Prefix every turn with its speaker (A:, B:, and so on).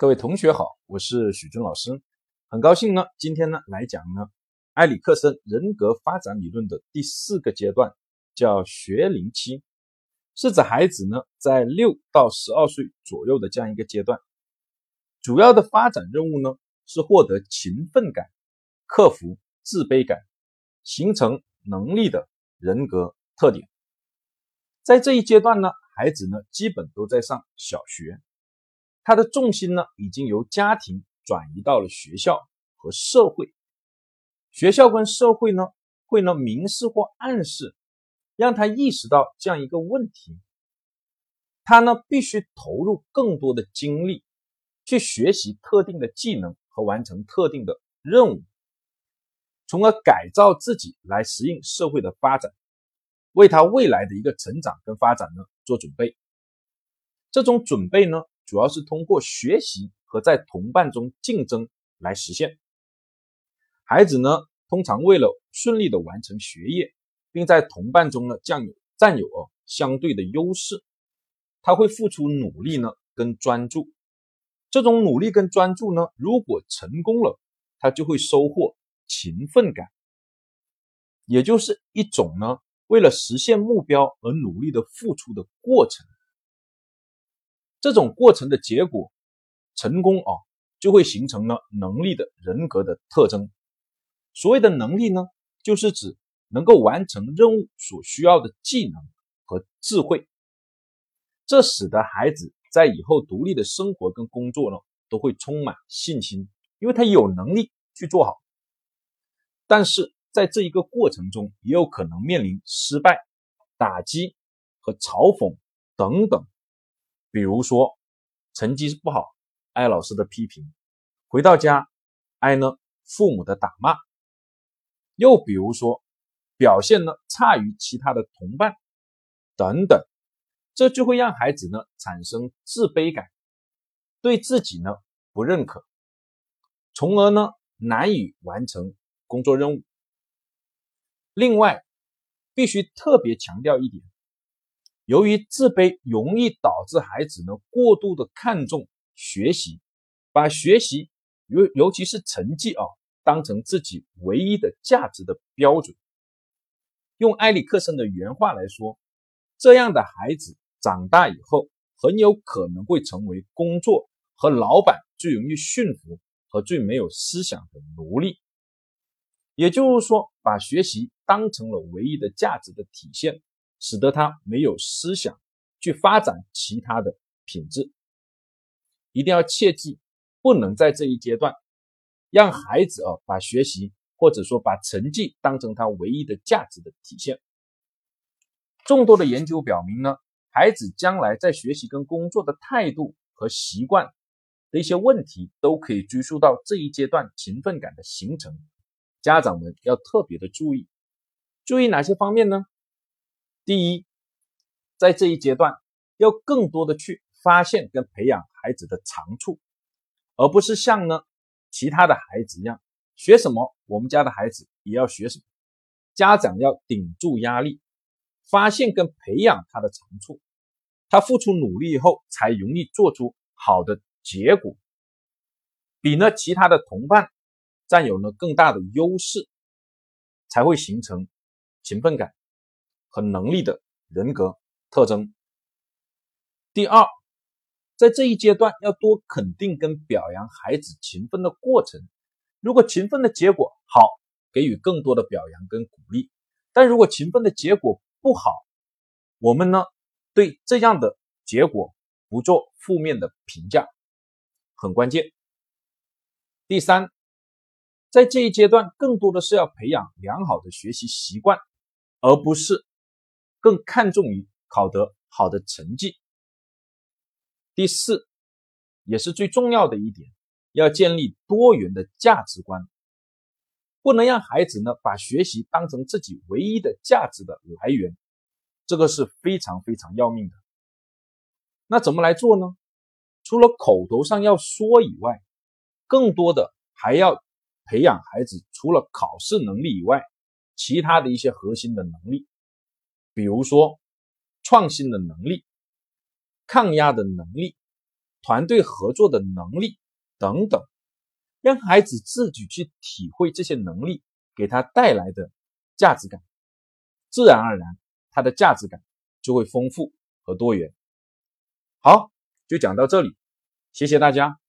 A: 各位同学好，我是许军老师，很高兴呢，今天呢来讲呢埃里克森人格发展理论的第四个阶段，叫学龄期，是指孩子呢在六到十二岁左右的这样一个阶段，主要的发展任务呢是获得勤奋感，克服自卑感，形成能力的人格特点。在这一阶段呢，孩子呢基本都在上小学。他的重心呢，已经由家庭转移到了学校和社会。学校跟社会呢，会呢明示或暗示，让他意识到这样一个问题：他呢必须投入更多的精力去学习特定的技能和完成特定的任务，从而改造自己来适应社会的发展，为他未来的一个成长跟发展呢做准备。这种准备呢。主要是通过学习和在同伴中竞争来实现。孩子呢，通常为了顺利的完成学业，并在同伴中呢占有占有相对的优势，他会付出努力呢跟专注。这种努力跟专注呢，如果成功了，他就会收获勤奋感，也就是一种呢为了实现目标而努力的付出的过程。这种过程的结果成功啊，就会形成了能力的人格的特征。所谓的能力呢，就是指能够完成任务所需要的技能和智慧。这使得孩子在以后独立的生活跟工作呢，都会充满信心，因为他有能力去做好。但是在这一个过程中，也有可能面临失败、打击和嘲讽等等。比如说，成绩不好，挨老师的批评；回到家，挨呢父母的打骂；又比如说，表现呢差于其他的同伴，等等，这就会让孩子呢产生自卑感，对自己呢不认可，从而呢难以完成工作任务。另外，必须特别强调一点。由于自卑容易导致孩子呢过度的看重学习，把学习尤尤其是成绩啊当成自己唯一的价值的标准。用埃里克森的原话来说，这样的孩子长大以后很有可能会成为工作和老板最容易驯服和最没有思想的奴隶。也就是说，把学习当成了唯一的价值的体现。使得他没有思想去发展其他的品质，一定要切记，不能在这一阶段让孩子啊把学习或者说把成绩当成他唯一的价值的体现。众多的研究表明呢，孩子将来在学习跟工作的态度和习惯的一些问题，都可以追溯到这一阶段勤奋感的形成。家长们要特别的注意，注意哪些方面呢？第一，在这一阶段，要更多的去发现跟培养孩子的长处，而不是像呢其他的孩子一样，学什么我们家的孩子也要学什么。家长要顶住压力，发现跟培养他的长处，他付出努力以后才容易做出好的结果，比呢其他的同伴占有呢更大的优势，才会形成勤奋感。和能力的人格特征。第二，在这一阶段要多肯定跟表扬孩子勤奋的过程。如果勤奋的结果好，给予更多的表扬跟鼓励；但如果勤奋的结果不好，我们呢对这样的结果不做负面的评价，很关键。第三，在这一阶段更多的是要培养良好的学习习惯，而不是。更看重于考得好的成绩。第四，也是最重要的一点，要建立多元的价值观，不能让孩子呢把学习当成自己唯一的价值的来源，这个是非常非常要命的。那怎么来做呢？除了口头上要说以外，更多的还要培养孩子除了考试能力以外，其他的一些核心的能力。比如说，创新的能力、抗压的能力、团队合作的能力等等，让孩子自己去体会这些能力给他带来的价值感，自然而然他的价值感就会丰富和多元。好，就讲到这里，谢谢大家。